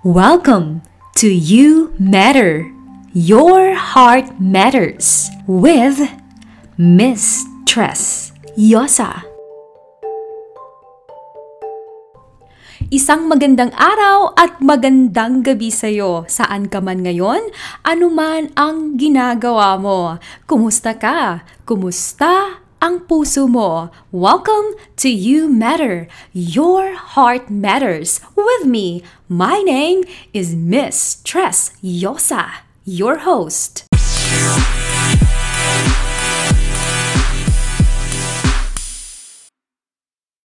Welcome to You Matter. Your Heart Matters with Miss Tress Yosa. Isang magandang araw at magandang gabi sa iyo. Saan ka man ngayon? Ano man ang ginagawa mo? Kumusta ka? Kumusta ang puso mo. Welcome to You Matter. Your heart matters. With me, my name is Miss Tress Yosa, your host.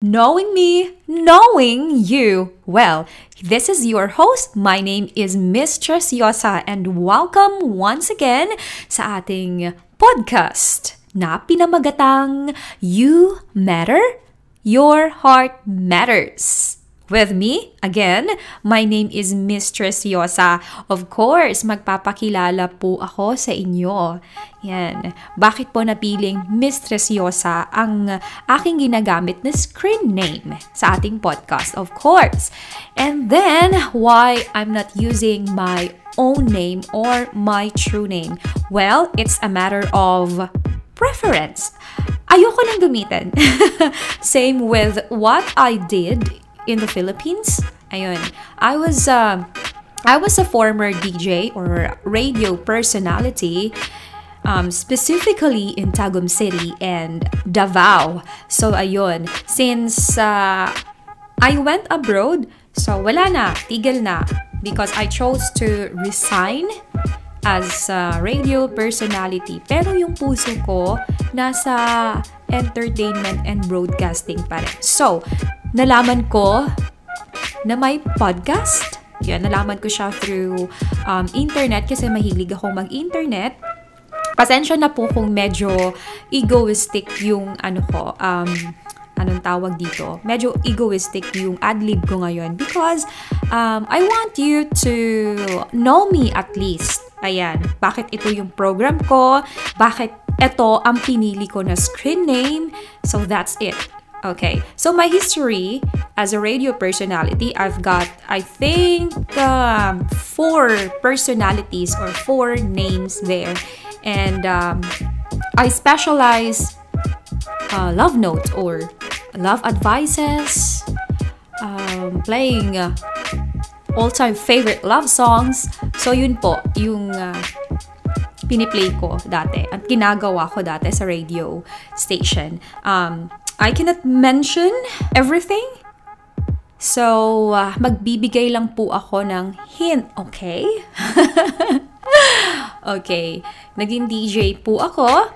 Knowing me, knowing you. Well, this is your host. My name is Mistress Yosa and welcome once again sa ating podcast na pinamagatang You Matter, Your Heart Matters. With me, again, my name is Mistress Yosa. Of course, magpapakilala po ako sa inyo. Yan. Bakit po napiling Mistress Yosa ang aking ginagamit na screen name sa ating podcast? Of course. And then, why I'm not using my own name or my true name? Well, it's a matter of preference. Ayoko nang gamitin. Same with what I did in the Philippines. Ayun. I was uh, I was a former DJ or radio personality um, specifically in Tagum City and Davao. So ayun, since uh, I went abroad, so wala na, tigil na because I chose to resign as a radio personality. Pero yung puso ko nasa entertainment and broadcasting pa rin. So, nalaman ko na may podcast. Yan, nalaman ko siya through um, internet kasi mahilig ako mag-internet. Pasensya na po kung medyo egoistic yung ano ko, um, anong tawag dito, medyo egoistic yung adlib ko ngayon because um, I want you to know me at least. Ayan, bakit ito yung program ko, bakit ito ang pinili ko na screen name, so that's it. Okay, so my history as a radio personality, I've got, I think, um, four personalities or four names there. And um, I specialize uh, love notes or love advices, um, playing uh, all-time favorite love songs. So yun po, yung uh, piniplay ko dati at ginagawa ko dati sa radio station. Um, I cannot mention everything. So, uh, magbibigay lang po ako ng hint, okay? okay, naging DJ po ako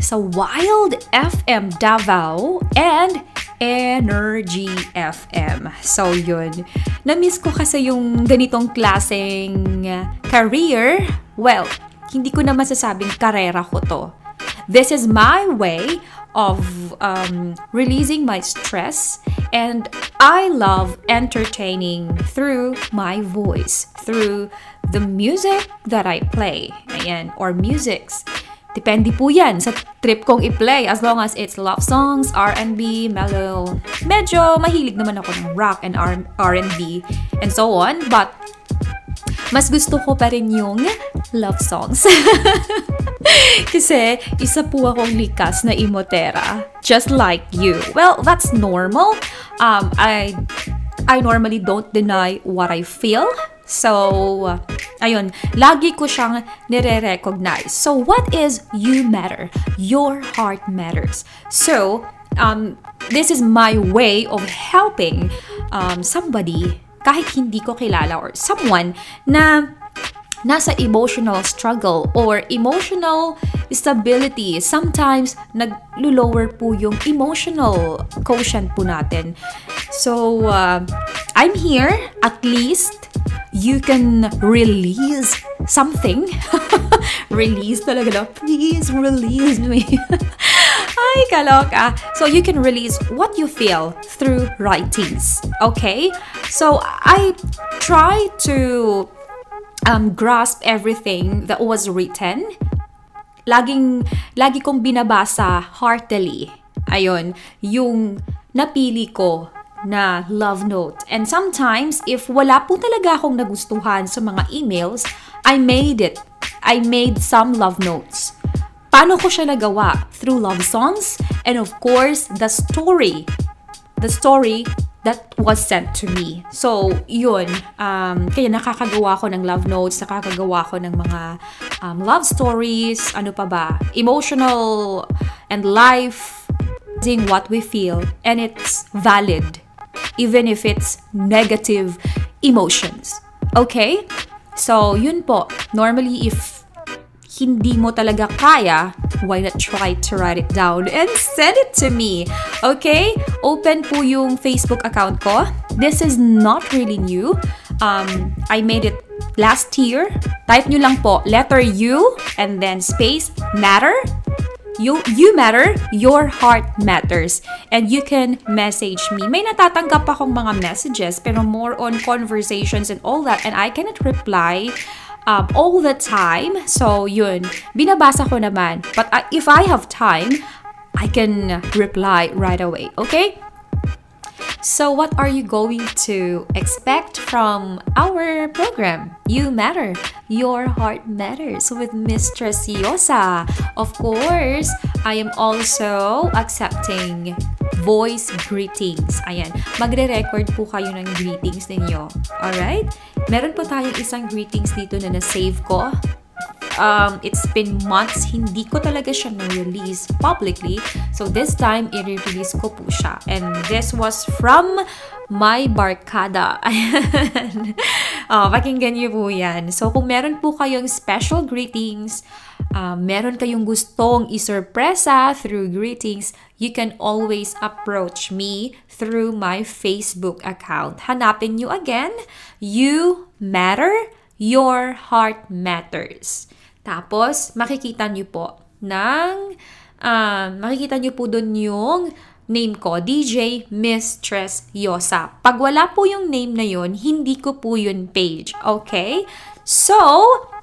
sa Wild FM Davao and Energy FM. So, yun. Na-miss ko kasi yung ganitong klaseng career. Well, hindi ko na masasabing karera ko to. This is my way of um, releasing my stress and I love entertaining through my voice, through the music that I play. Ayan, or musics. Depende po yan sa trip kong i-play as long as it's love songs, R&B, mellow. Medyo mahilig naman ako ng rock and R&B and so on. But mas gusto ko pa rin yung love songs. Kasi isa po akong likas na imotera. Just like you. Well, that's normal. Um, I, I normally don't deny what I feel. So, ayun, lagi ko siyang nire-recognize. So, what is you matter? Your heart matters. So, um, this is my way of helping um, somebody kahit hindi ko kilala or someone na nasa emotional struggle or emotional stability. Sometimes, nag-lower po yung emotional quotient po natin. So, uh, I'm here. At least, you can release something. release talaga na. Please release me. Ay, kaloka. So you can release what you feel through writings. Okay? So I try to um, grasp everything that was written. Laging, lagi kong binabasa heartily. Ayun, yung napili ko na love note. And sometimes, if wala po talaga akong nagustuhan sa mga emails, I made it. I made some love notes. Paano ko siya nagawa? Through love songs and of course, the story. The story that was sent to me. So, yun. Um, kaya nakakagawa ko ng love notes, nakakagawa ko ng mga um, love stories, ano pa ba, emotional and life, what we feel, and it's valid, even if it's negative emotions. Okay? So, yun po. Normally, if hindi mo talaga kaya, why not try to write it down and send it to me? Okay? Open po yung Facebook account ko. This is not really new. Um, I made it last year. Type nyo lang po, letter U and then space matter. You, you matter, your heart matters. And you can message me. May natatanggap akong mga messages pero more on conversations and all that and I cannot reply um, all the time. So, yun. Binabasa ko naman. But uh, if I have time, I can reply right away. Okay? So, what are you going to expect from our program? You matter. Your heart matters with Mistress Yosa. Of course, I am also accepting voice greetings. Ayan, magre-record po kayo ng greetings ninyo. Alright? Meron po tayong isang greetings dito na na-save ko um, it's been months, hindi ko talaga siya na-release publicly. So, this time, i-release ko po siya. And this was from my barkada. oh, pakinggan niyo po yan. So, kung meron po kayong special greetings, um, meron kayong gustong isurpresa through greetings, you can always approach me through my Facebook account. Hanapin niyo again, You Matter, Your Heart Matters. Tapos, makikita nyo po ng, uh, makikita nyo po dun yung name ko, DJ Mistress Yosa. Pag wala po yung name na yun, hindi ko po yun page. Okay? So,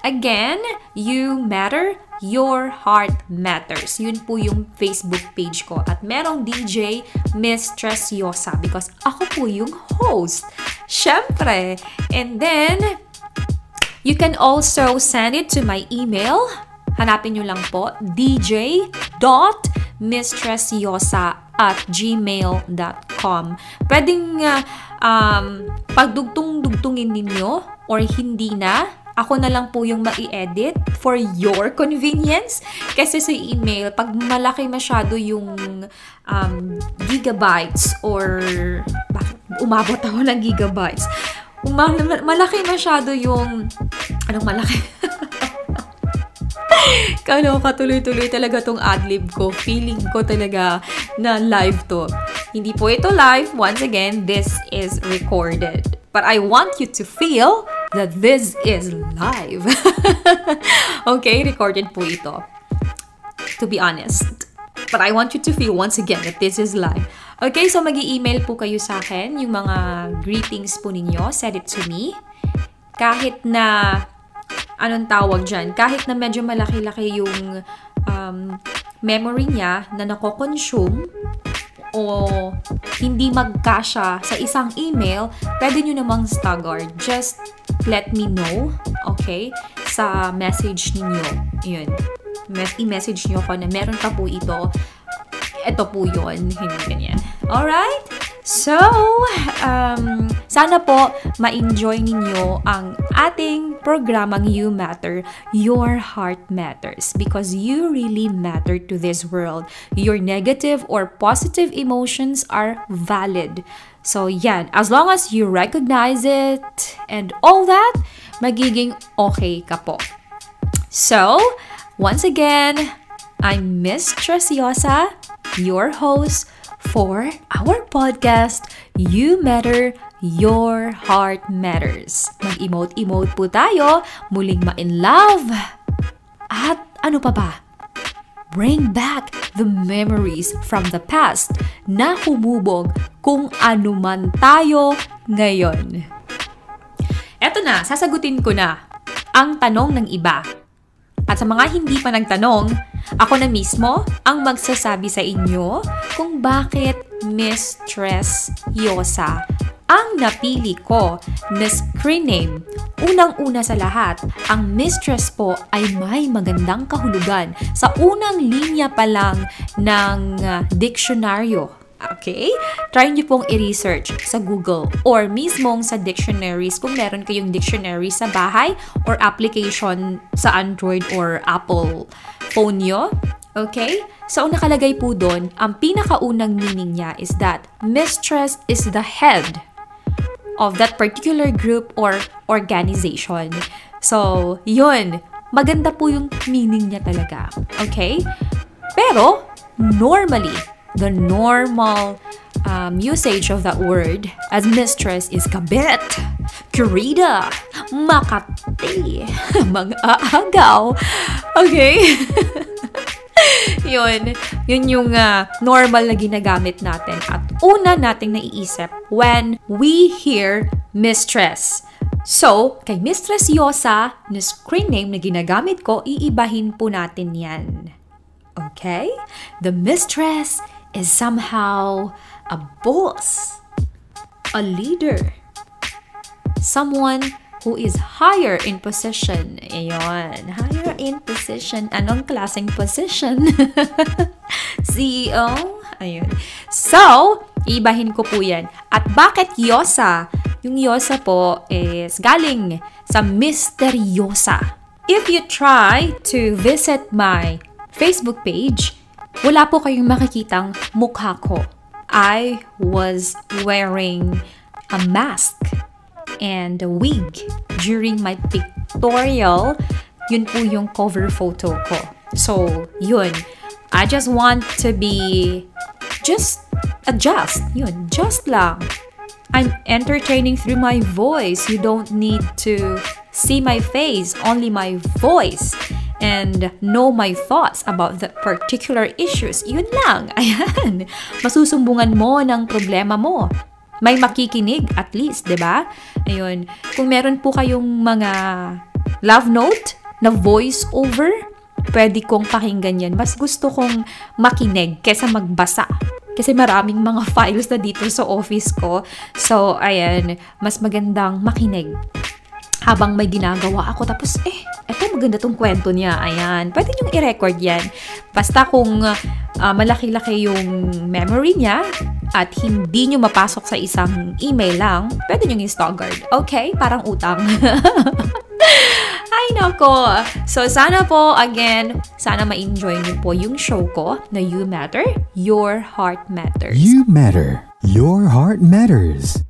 again, you matter, your heart matters. Yun po yung Facebook page ko. At merong DJ Mistress Yosa because ako po yung host. Syempre. And then, You can also send it to my email. Hanapin nyo lang po, dj.mistressyosa at gmail.com. Pwedeng uh, um, pagdugtong-dugtungin ninyo or hindi na, ako na lang po yung mai-edit for your convenience. Kasi sa email, pag malaki masyado yung um, gigabytes or bakit umabot ako ng gigabytes, uma- malaki masyado yung, anong malaki? Kano katuloy-tuloy talaga tong adlib ko. Feeling ko talaga na live to. Hindi po ito live. Once again, this is recorded. But I want you to feel that this is live. okay, recorded po ito. To be honest. But I want you to feel once again that this is live. Okay, so mag email po kayo sa akin yung mga greetings po ninyo. Send it to me. Kahit na, anong tawag dyan, kahit na medyo malaki-laki yung um, memory niya na nako-consume o hindi magkasya sa isang email, pwede nyo namang stagger. Just let me know, okay, sa message ninyo. Yun. I-message nyo ko na meron pa po ito ito po yun, hindi ganyan. Alright? So, um, sana po ma-enjoy ninyo ang ating programang You Matter, Your Heart Matters because you really matter to this world. Your negative or positive emotions are valid. So, yan. As long as you recognize it and all that, magiging okay ka po. So, once again, I'm Miss Tresyosa your host for our podcast, You Matter, Your Heart Matters. Mag-emote-emote po tayo, muling ma-in love. At ano pa ba? Bring back the memories from the past na humubog kung ano man tayo ngayon. Eto na, sasagutin ko na ang tanong ng iba. At sa mga hindi pa nagtanong, ako na mismo ang magsasabi sa inyo kung bakit Mistress Yosa. Ang napili ko na screen name, unang-una sa lahat, ang mistress po ay may magandang kahulugan sa unang linya pa lang ng uh, diksyonaryo. Okay? Try nyo pong i-research sa Google or mismong sa dictionaries kung meron kayong dictionary sa bahay or application sa Android or Apple phone nyo. Okay? So, ang nakalagay po doon, ang pinakaunang meaning niya is that mistress is the head of that particular group or organization. So, yun. Maganda po yung meaning niya talaga. Okay? Pero, normally, the normal um, usage of that word as mistress is kabit, kurida, makati, mag-aagaw. Okay? yun, yun yung uh, normal na ginagamit natin at una nating naiisip when we hear mistress. So, kay Mistress Yosa, na screen name na ginagamit ko, iibahin po natin yan. Okay? The mistress is somehow a boss, a leader, someone who is higher in position. Ayon, higher in position. Anong klaseng position? CEO? Ayun. So, ibahin ko po yan. At bakit Yosa? Yung Yosa po is galing sa misteryosa. If you try to visit my Facebook page, wala po kayong makikitang mukha ko. I was wearing a mask and a wig during my pictorial. Yun po yung cover photo ko. So, yun. I just want to be just adjust. Yun, just lang. I'm entertaining through my voice. You don't need to see my face, only my voice and know my thoughts about the particular issues. Yun lang. Ayan. Masusumbungan mo ng problema mo may makikinig at least, 'di ba? Ayun. Kung meron po kayong mga love note na voice over, pwede kong pakinggan yan. Mas gusto kong makinig kesa magbasa. Kasi maraming mga files na dito sa office ko. So, ayan, mas magandang makinig habang may ginagawa ako. Tapos, eh, eto maganda tong kwento niya. Ayan, pwede niyong i-record yan. Basta kung uh, malaki-laki yung memory niya at hindi nyo mapasok sa isang email lang, pwede nyo i-staggered. Okay? Parang utang. Ay, nako. So, sana po, again, sana ma-enjoy niyo po yung show ko na You Matter, Your Heart Matters. You Matter, Your Heart Matters.